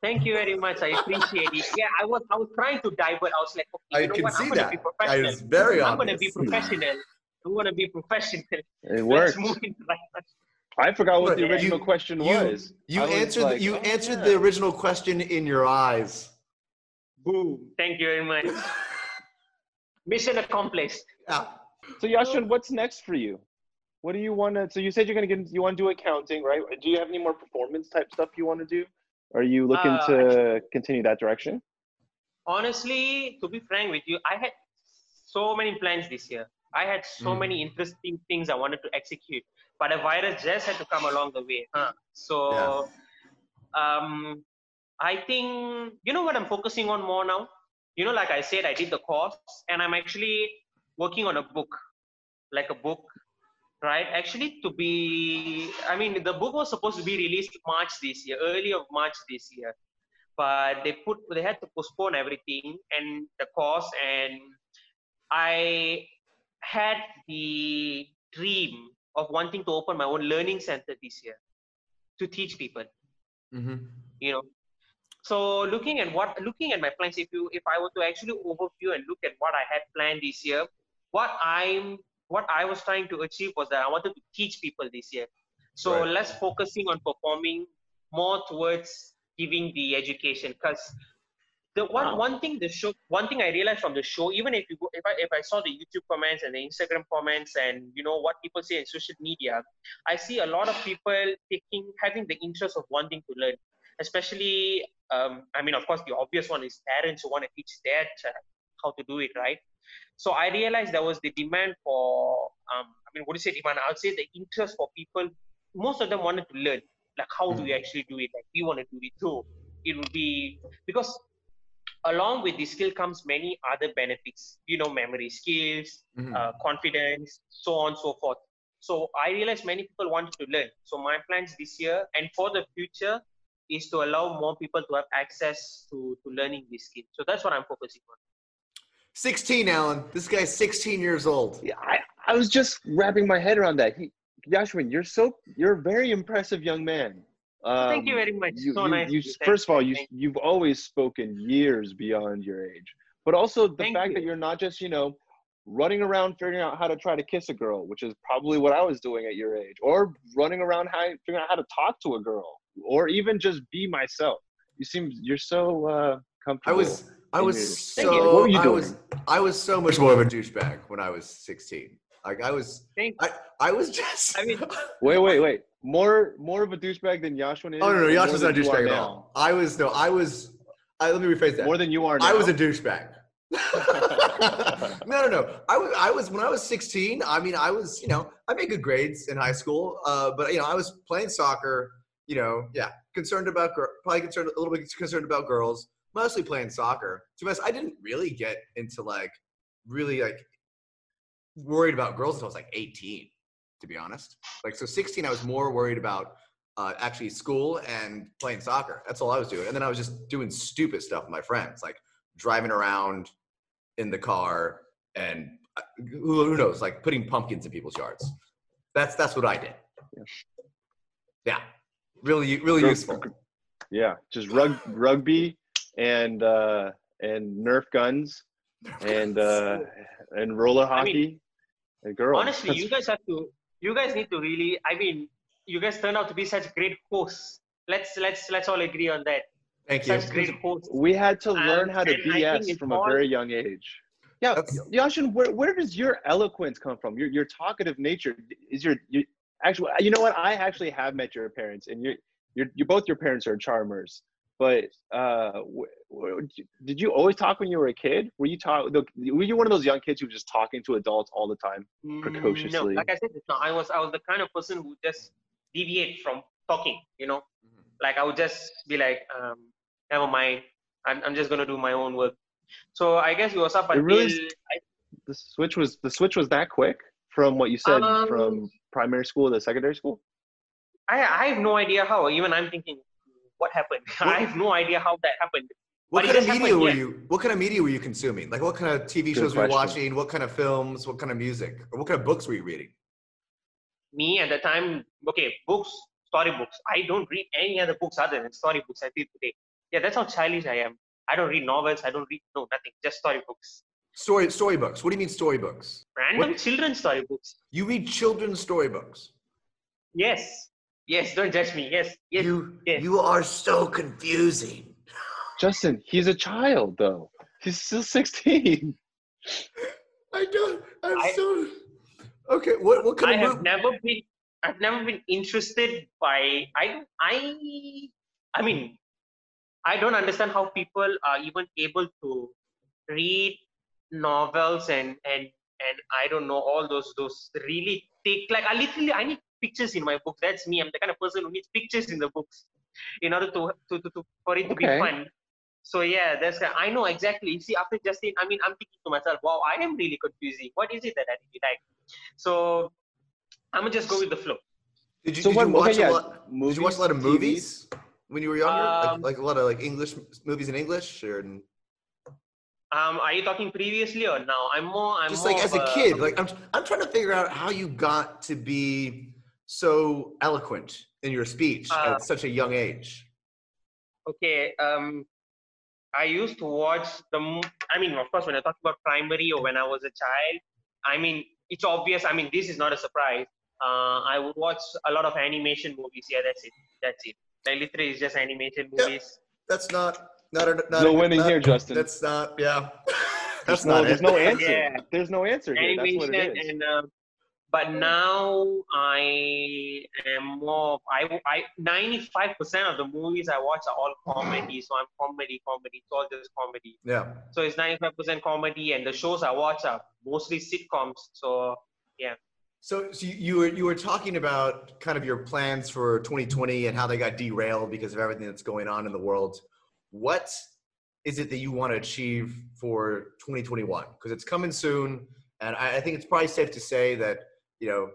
Thank you very much. I appreciate it. Yeah, I was I was trying to divert. I was like, okay, I can what? see I'm that. I was very I'm going to be professional. I want to be professional. It works. I forgot what the original you, question you, was. You answered. Like, you oh, answered yeah. the original question in your eyes. Boom! Thank you very much. Mission accomplished. Yeah. So Yaashwin, what's next for you? What do you want to? So you said you're gonna get. You want to do accounting, right? Do you have any more performance type stuff you want to do? Are you looking uh, to continue that direction? Honestly, to be frank with you, I had so many plans this year. I had so mm. many interesting things I wanted to execute, but a virus just had to come along the way. Huh? So, yeah. um, I think you know what I'm focusing on more now. You know, like I said, I did the course, and I'm actually working on a book, like a book, right? Actually, to be, I mean, the book was supposed to be released March this year, early of March this year, but they put they had to postpone everything and the course and I had the dream of wanting to open my own learning center this year to teach people. Mm-hmm. You know, so looking at what looking at my plans, if you if I were to actually overview and look at what I had planned this year, what I'm what I was trying to achieve was that I wanted to teach people this year. So right. less focusing on performing, more towards giving the education. Because the one wow. one thing the show one thing I realized from the show, even if you go, if I if I saw the YouTube comments and the Instagram comments and you know what people say in social media, I see a lot of people taking having the interest of wanting to learn. Especially, um, I mean, of course, the obvious one is parents who want to teach their child how to do it, right? So I realized there was the demand for, um, I mean, what do you say demand? I would say the interest for people. Most of them wanted to learn, like how do we hmm. actually do it? Like we want to do it too. It would be because along with this skill comes many other benefits you know memory skills mm-hmm. uh, confidence so on and so forth. So i realized many people wanted to learn. So my plans this year and for the future is to allow more people to have access to, to learning this skill. So that's what i'm focusing on. 16 alan. This guy's 16 years old. Yeah i, I was just wrapping my head around that. He, Yaashwin, you're so you're a very impressive young man um, Thank you very much. You, so you, nice. You, first of all, you you've always spoken years beyond your age, but also the Thank fact you. that you're not just you know running around figuring out how to try to kiss a girl, which is probably what I was doing at your age, or running around how, figuring out how to talk to a girl, or even just be myself. You seem you're so uh, comfortable. I was I was so what were you doing? I was I was so much more of a douchebag when I was 16. Like I was, I, I was just. I mean, wait, wait, wait. More, more of a douchebag than Yaashwin is. Oh no, no, Yaashwin's not a douchebag at all. I was no, I was. I, let me rephrase that. More than you are. Now. I was a douchebag. no, no, no. I was, I was when I was 16. I mean, I was, you know, I made good grades in high school, uh, but you know, I was playing soccer. You know, yeah, concerned about probably concerned a little bit concerned about girls. Mostly playing soccer. To be honest, I didn't really get into like really like worried about girls until I was like 18, to be honest. Like, so 16, I was more worried about uh, actually school and playing soccer. That's all I was doing. And then I was just doing stupid stuff with my friends, like driving around in the car and uh, who, who knows, like putting pumpkins in people's yards. That's that's what I did. Yeah, really, really Gr- useful. Yeah, just rug, rugby and uh, and Nerf guns and uh, and roller I mean, hockey. and girls. Honestly, you guys have to. You guys need to really. I mean, you guys turn out to be such great hosts. Let's let's let's all agree on that. Thank you. Great hosts. we had to learn And- how to and I BS it's from a very young age. Yeah, That's- Yaashwin, where, where does your eloquence come from? Your your talkative nature is your you actually. You know what? I actually have met your parents, and you're you're, you both your parents are charmers. But uh, wh- wh- did you always talk when you were a kid? Were you talk? Were you one of those young kids who was just talking to adults all the time? Mm, Precociously. No, like I said, no, I was I was the kind of person who just deviate from talking. You know, like I would just be like, um, never mind. I'm I'm just gonna do my own work. So I guess it was up until really I, The switch was the switch was that quick from what you said Um, from primary school to secondary school. I I have no idea how. Even I'm thinking, what happened? I have no idea how that happened. What kind of media happened, were yeah. you? What kind of media were you consuming? Like, what kind of TV Good shows were you watching? What kind of films? What kind of music? Or what kind of books were you reading? Me at the time, okay, books, storybooks. I don't read any other books other than storybooks. I did today. Yeah, that's how childish I am. I don't read novels. I don't read no nothing. Just storybooks. Story storybooks. What do you mean storybooks? Random What- children's storybooks. You read children's storybooks. Yes. Yes. Don't judge me. Yes. Yes. You yes. you are so confusing. Justin, he's a child though. He's still 16. I don't. I'm I- so. Okay. What what I kind of have mov- never been. I've never been interested by. I. I. I mean, I don't understand how people are even able to read novels and and and I don't know all those those really thick. Like I literally I need pictures in my book. That's me. I'm the kind of person who needs pictures in the books in order to to, to, to for it to Okay. be fun. So yeah, that's I know exactly. You see, after Justin, I mean, I'm thinking to myself, wow, I am really confusing. What is it that I really like? So I'm gonna just go with the flow. Did you, So did what- you watch okay, yeah, a lot? Did you watch a lot of movies, movies when you were younger? Um, like, like a lot of like English movies in English, or in, Um, are you talking previously or now? I'm more. I'm just more like as a kid. Like I'm I'm trying to figure out how you got to be so eloquent in your speech Uh, at such a young age. okay. Um, I used to watch the. I mean, of course, when I talk about primary or when I was a child, I mean, it's obvious. I mean, this is not a surprise. Uh, I would watch a lot of animation movies. Yeah, that's it. That's it. Like literally, it's just animation Yeah. movies. That's not not a not No a, winning not- here, Justin. That's not. Yeah. There's that's no, not there's it. no answer. Yeah. There's no answer here. That's what animation it is. and uh, but now I am more I I 95% of the movies I watch are all comedy so I'm comedy comedy it's all just comedy Yeah. so it's 95% comedy and the shows I watch are mostly sitcoms so yeah. So, so you, you were you were talking about kind of your plans for 2020 and how they got derailed because of everything that's going on in the world. What is it that you want to achieve for 2021? Because it's coming soon, and I, I think it's probably safe to say that you know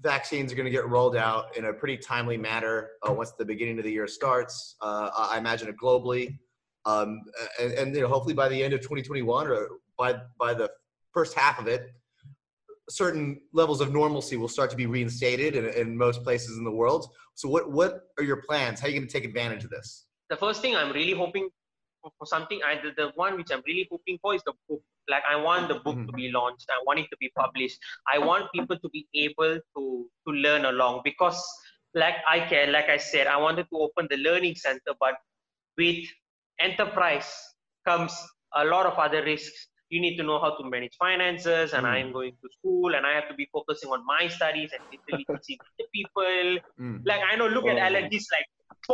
vaccines are going to get rolled out in a pretty timely manner uh, once the beginning of the year starts. Uh, I imagine it globally, um, and, and you know hopefully by the end of 2021 or by by the first half of it, certain levels of normalcy will start to be reinstated in, in most places in the world. So, what what are your plans? How are you going to take advantage of this? the first thing I'm really hoping for, something I the, the one which I'm really hoping for is the book. Like I want the book to mm-hmm. be launched. I want it to be published. I want people to be able to to learn along because like I can like I said I wanted to open the learning center but with enterprise comes a lot of other risks you need to know how to manage finances and Mm. i'm going to school and i have to be focusing on my studies and literally teaching the people Mm. like i know look at Oh. alan he's like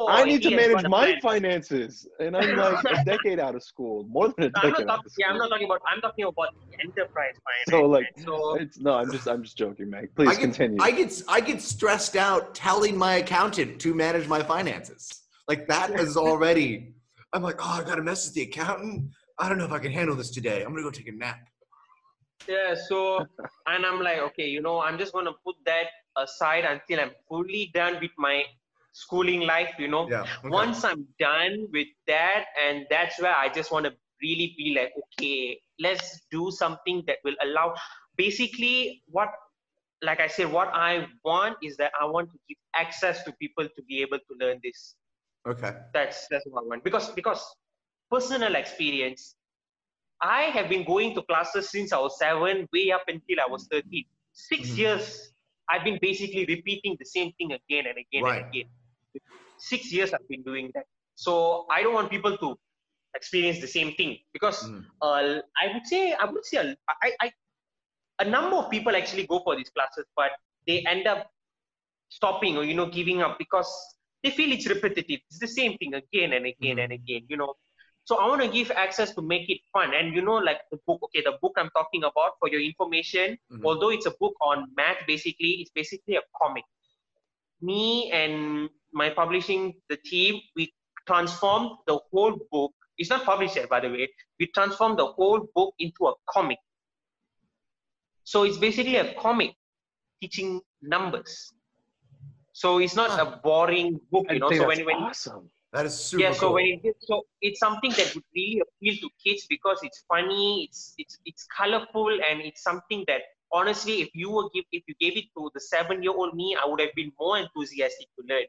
I need to manage my plan. finances, and I'm like a decade out of school, more than a I'm decade not out talking. of Yeah, I'm not talking about. I'm talking about enterprise finance. So, like, man. so It's no, I'm just I'm just joking, Meg. Please I get, continue. I get I get stressed out telling my accountant to manage my finances. Like that is already. I'm like, oh, I got to message the accountant. I don't know if I can handle this today. I'm gonna go take a nap. yeah, so and I'm like, okay, you know, I'm just gonna put that aside until I'm fully done with my schooling life. You know, Yeah. okay. once I'm done with that, and that's where I just want to really be like, okay, let's do something that will allow. Basically, what like I said, what I want is that I want to give access to people to be able to learn this. Okay. That's that's what I want because because personal experience. I have been going to classes since I was seven, way up until I was 13. 6 Mhm. years, I've been basically repeating the same thing again and again Right. and again. Six years I've been doing that. So I don't want people to experience the same thing because Mhm. uh, I would say I would say a, I, I, a number of people actually go for these classes, but they end up stopping or you know giving up because they feel it's repetitive. It's the same thing again and again and again. You know, so I want to give access to make it fun. And you know, like the book. Okay, the book I'm talking about for your information. Mhm. Although it's a book on math, basically, it's basically a comic. Me and my publishing the team, we transformed the whole book. It's not published yet, by the way. We transformed the whole book into a comic. So it's basically a comic teaching numbers. So it's not a boring book, you know. So when when awesome. That is super yeah, so cool. when it so it's something that would really appeal to kids because it's funny, it's it's it's colorful, and it's something that honestly, if you were give if you gave it to the seven year old me, I would have been more enthusiastic to learn.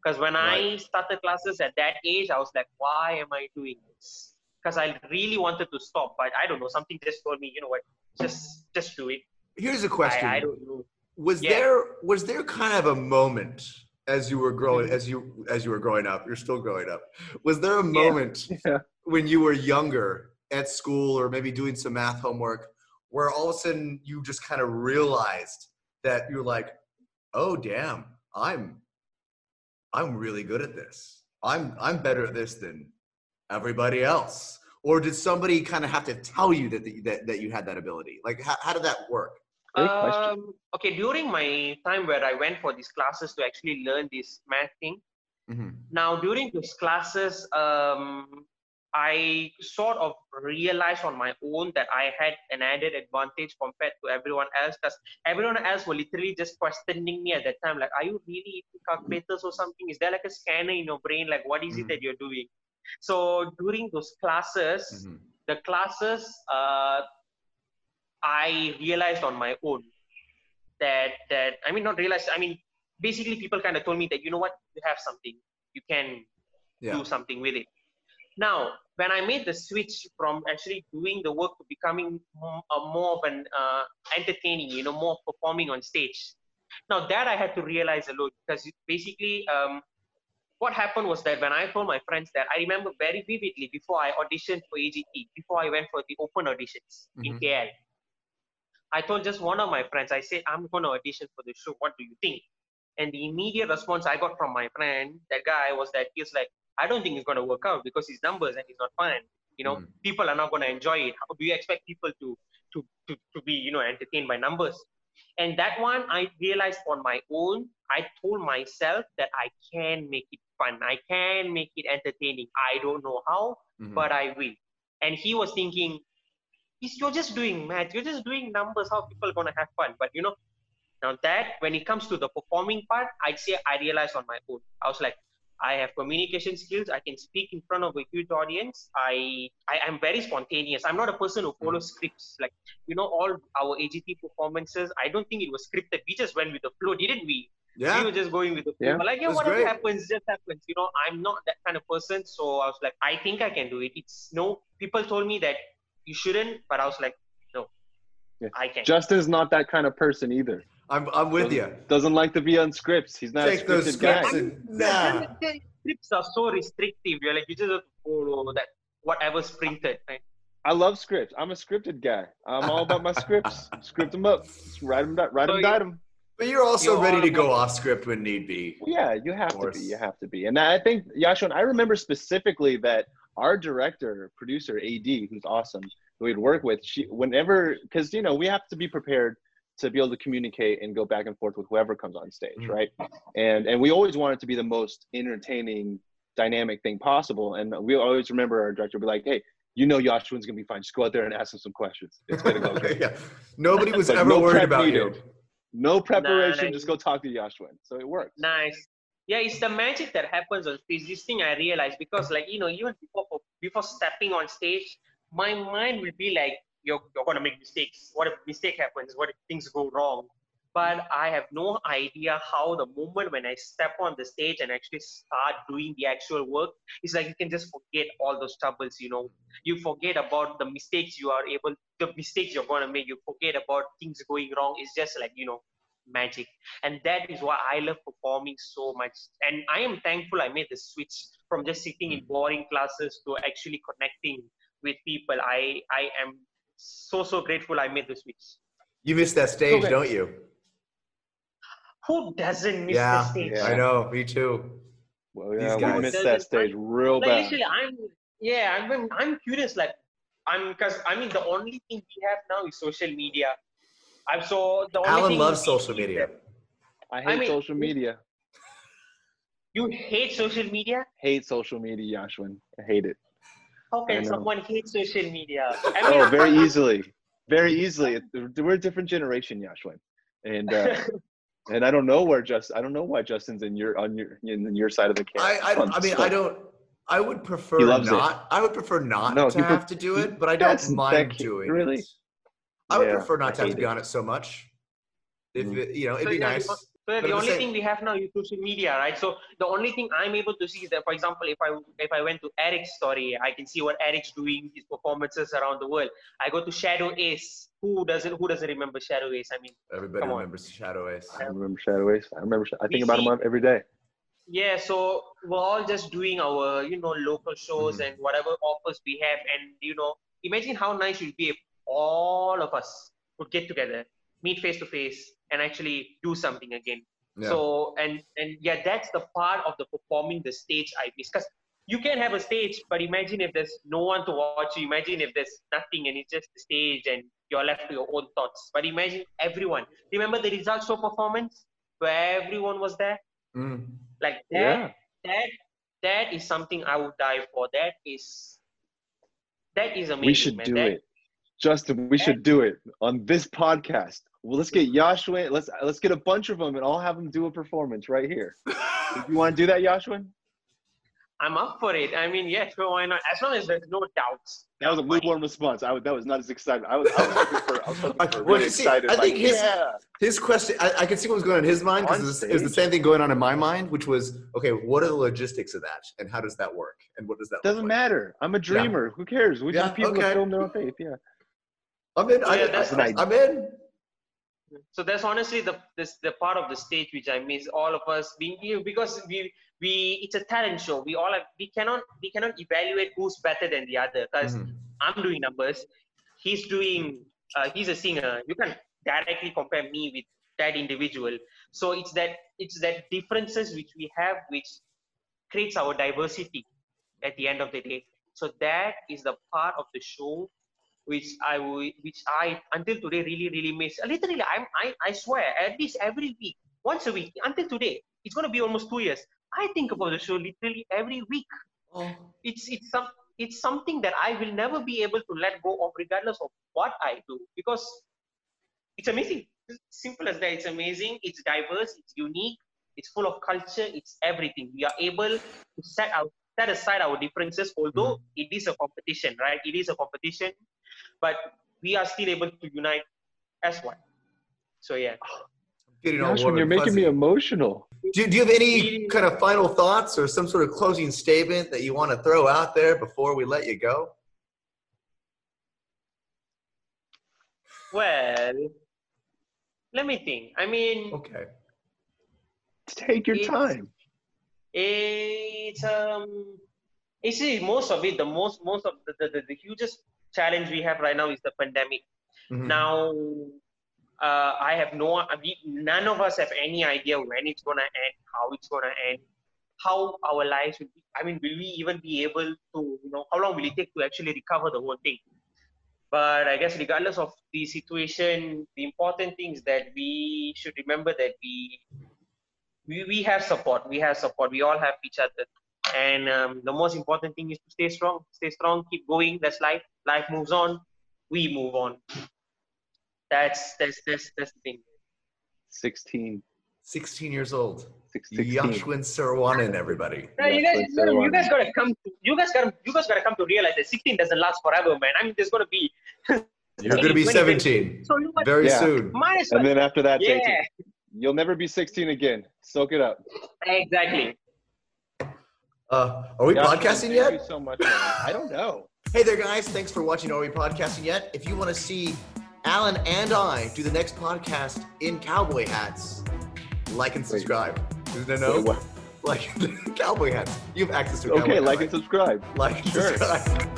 Because when I started classes at that age, I was like, why am I doing this? Because I really wanted to stop, but I don't know. Something just told me, you know what? Just just do it. Here's a question. I, I don't know. was Yeah. there was there kind of a moment as you were growing as you as you were growing up you're still growing up. Was there a moment Yeah. when you were younger at school or maybe doing some math homework where all of a sudden you just kind of realized that you're like oh damn i'm i'm really good at this. I'm i'm better at this than everybody else. Or did somebody kind of have to tell you that that, that you had that ability? Like how, how did that work Great question. Um, okay, during my time where I went for these classes to actually learn this math thing, Mhm. now during those classes um, i sort of realized on my own that i had an added advantage compared to everyone else because everyone else were literally just questioning me at that time like are you really eating calculators or something is there like a scanner in your brain like what is it Mhm. that you're doing so during those classes Mhm. the classes uh, i realized on my own that that i mean not realized i mean basically people kind of told me that you know what? You have something. You can yeah. do something with it. Now when i made the switch from actually doing the work to becoming more, uh, more of an uh, entertaining you know more performing on stage now that i had to realize a lot because basically um, what happened was that when i told my friends that i remember very vividly before i auditioned for agt before i went for the open auditions in Mhm. kl I told just one of my friends, I said, I'm going to audition for the show. What do you think? And the immediate response I got from my friend, that guy, was that he was like, I don't think it's going to work out because his numbers and he's not fun. You know, Mhm. people are not going to enjoy it. How do you expect people to, to, to, to be, you know, entertained by numbers? And that one, I realized on my own, I told myself that I can make it fun. I can make it entertaining. I don't know how, Mhm. but I will. And he was thinking, "Is you're just doing math, you're just doing numbers, how people are gonna have fun. But you know, now that when it comes to the performing part, I'd say I realized on my own. I was like, I have communication skills, I can speak in front of a huge audience. I I am very spontaneous. I'm not a person who follows scripts. Like, you know, all our AGT performances, I don't think it was scripted. We just went with the flow, didn't we? yeah we were just going with the flow. Yeah. Like, yeah, That's whatever great. happens, just happens. You know, I'm not that kind of person. So I was like, I think I can do it. It's no, people told me that you shouldn't, but I was like, no, Yeah. I can't. Justin's not that kind of person either. I'm I'm with you. Doesn't like to be on scripts. He's not Take a those scripted guy. scripts and nah. The- the scripts are so restrictive. You're like, you just have to follow that, whatever's printed. Right? I love scripts. I'm a scripted guy. I'm all about my scripts. Script them up. Just write them down. Write So them, you- them. But you're also You're ready to go off script when need be. Yeah, you have to be. You have to be. And I think Yaashwin, I remember specifically that our director, producer, AD, who's awesome, who we'd work with, she whenever because you know we have to be prepared to be able to communicate and go back and forth with whoever comes on stage, Mhm. right? And and we always want it to be the most entertaining, dynamic thing possible. And we always remember our director would be like, hey. You know Yaashwin's gonna be fine. Just go out there and ask him some questions. It's gonna go great. yeah. Nobody was ever no worried about needed. you. No preparation. nice. Just go talk to Yaashwin. So it worked. Nice. Yeah, it's the magic that happens on stage. This thing I realized because, like, you know, even before before stepping on stage, my mind will be like, "You're you're gonna make mistakes. What if mistake happens? What if things go wrong?" but I have no idea how the moment when I step on the stage and actually start doing the actual work, it's like you can just forget all those troubles, you know. You forget about the mistakes you are able, the mistakes you're to make. You forget about things going wrong. It's just like, you know, magic. And that is why I love performing so much. And I am thankful I made the switch from just sitting in hmm. boring classes to actually connecting with people. I, I am so, so grateful I made the switch. You miss that stage, Okay. don't you? Who doesn't miss yeah, the stage? Yeah. I know. Me too. Well, These yeah, we guys- missed that stage real like bad. literally i'm yeah i'm i'm curious like i'm because i mean the only thing we have now is social media i'm so the only Alan thing loves social media. I I hate mean- social media. you hate social media Hate social media, Yaashwin. I hate it. how can someone hate social media i mean Oh, very easily, very easily. We're a different generation, Yaashwin, and uh, and I don't know where just I don't know why Justin's in your on your in your side of the camp. I, I, on I mean. I don't. I would prefer He loves it. not. I would prefer not No, to he pre- have to do it, but I don't mind doing really? it. I would Yeah, prefer not I to have to be on it so much. If Mhm. it, you know, it'd So, be yeah, nice. So But the the only same- thing we have now is social media, right? So the only thing I'm able to see is that, for example, if I if I went to Eric's story, I can see what Eric's doing, his performances around the world. I go to Shadow Ace. Who doesn't Who doesn't remember Shadow Ace? I mean, Everybody Come on. remembers Shadow Ace. I remember Shadow Ace. I remember. I think We about see- him every day. yeah. So we're all just doing our you know local shows Mhm. and whatever offers we have, and you know, imagine how nice it would be if all of us would get together, meet face to face, and actually do something again. Yeah. So and and yeah, that's the part of the performing the stage I miss. Because you can have a stage, but imagine if there's no one to watch you. Imagine if there's nothing and it's just the stage and you're left to your own thoughts. But imagine everyone. Remember the results show performance where everyone was there? Mm. Like that Yeah. that that is something I would die for. That is that is amazing. We should man. do That- it, Justin. We should do it on this podcast. Well, let's get Yaashwin. Let's let's get a bunch of them and I'll have them do a performance right here. You want to do that, Yaashwin? I'm up for it. I mean, yes, sure, why not? As long as there's no doubts. That was a lukewarm response. I was, that was not as excited. I was, I was hoping for, I was hoping I- for really see, excited. I like, think his- yeah. His question, I, I can see what was going on in his mind because it, was- it was the same thing going on in my mind, which was, okay, what are the logistics of that, and how does that work, and what does that look Doesn't like? matter. I'm a dreamer. Who cares? We Yeah, just people okay. that film their own faith. Yeah. I'm in. I, Yeah, that's- I'm in. So that's honestly the this the part of the stage which I miss. All of us being here because we we it's a talent show. We all have, we cannot we cannot evaluate who's better than the other because Mhm. I'm doing numbers. He's doing uh, he's a singer. You can directly compare me with that individual. So it's that it's that differences which we have which creates our diversity at the end of the day. So that is the part of the show which I will, which I until today really really miss. Literally, I'm I I swear at least every week, once a week until today. It's gonna be almost two years. I think about the show literally every week. Oh, It's it's some it's something that I will never be able to let go of regardless of what I do because it's amazing. It's simple as that. It's amazing. It's diverse. It's unique. It's full of culture. It's everything. We are able to set out set aside our differences, although mm-hmm. it is a competition, right? It is a competition, but we are still able to unite as one. So yeah. getting all Yaashwin, you're and making me emotional. Do, do you have any kind of final thoughts or some sort of closing statement that you want to throw out there before we let you go? Well, let me think. I mean, Okay. Take your It's- time. it's um you see most of it the most most of the, the, the, the hugest challenge we have right now is the pandemic. Mhm. now uh, i have no we, none of us have any idea when it's going to end how it's going to end how our lives will be. I mean will we even be able to you know how long will it take to actually recover the whole thing? But i guess regardless of the situation the important thing is that we should remember that we we, we have support. We have support. We all have each other. And um, the most important thing is to stay strong stay strong keep going. That's life life moves on we move on that's that's that's that's the thing 16. 16 years old. Six- 16. Yaashwin Sarawanan, everybody. No, you guys, that's you guys gotta come. To, you guys gotta, you guys gotta come to realize that 16 doesn't last forever, man. I mean, there's gonna be, You're going to be 17 So look at very Yeah. soon. might as well. And then after that, it's 18. yeah, You'll never be 16 again. Soak it up. exactly. Uh, are we Josh, podcasting thank yet? you so much. man. I don't know. Hey there, guys. Thanks for watching Are We Podcasting Yet? If you want to see Alan and I do the next podcast in cowboy hats, like and subscribe. No, no, Wait, like cowboy hats. You have access to Okay, like and subscribe. like and Sure. subscribe.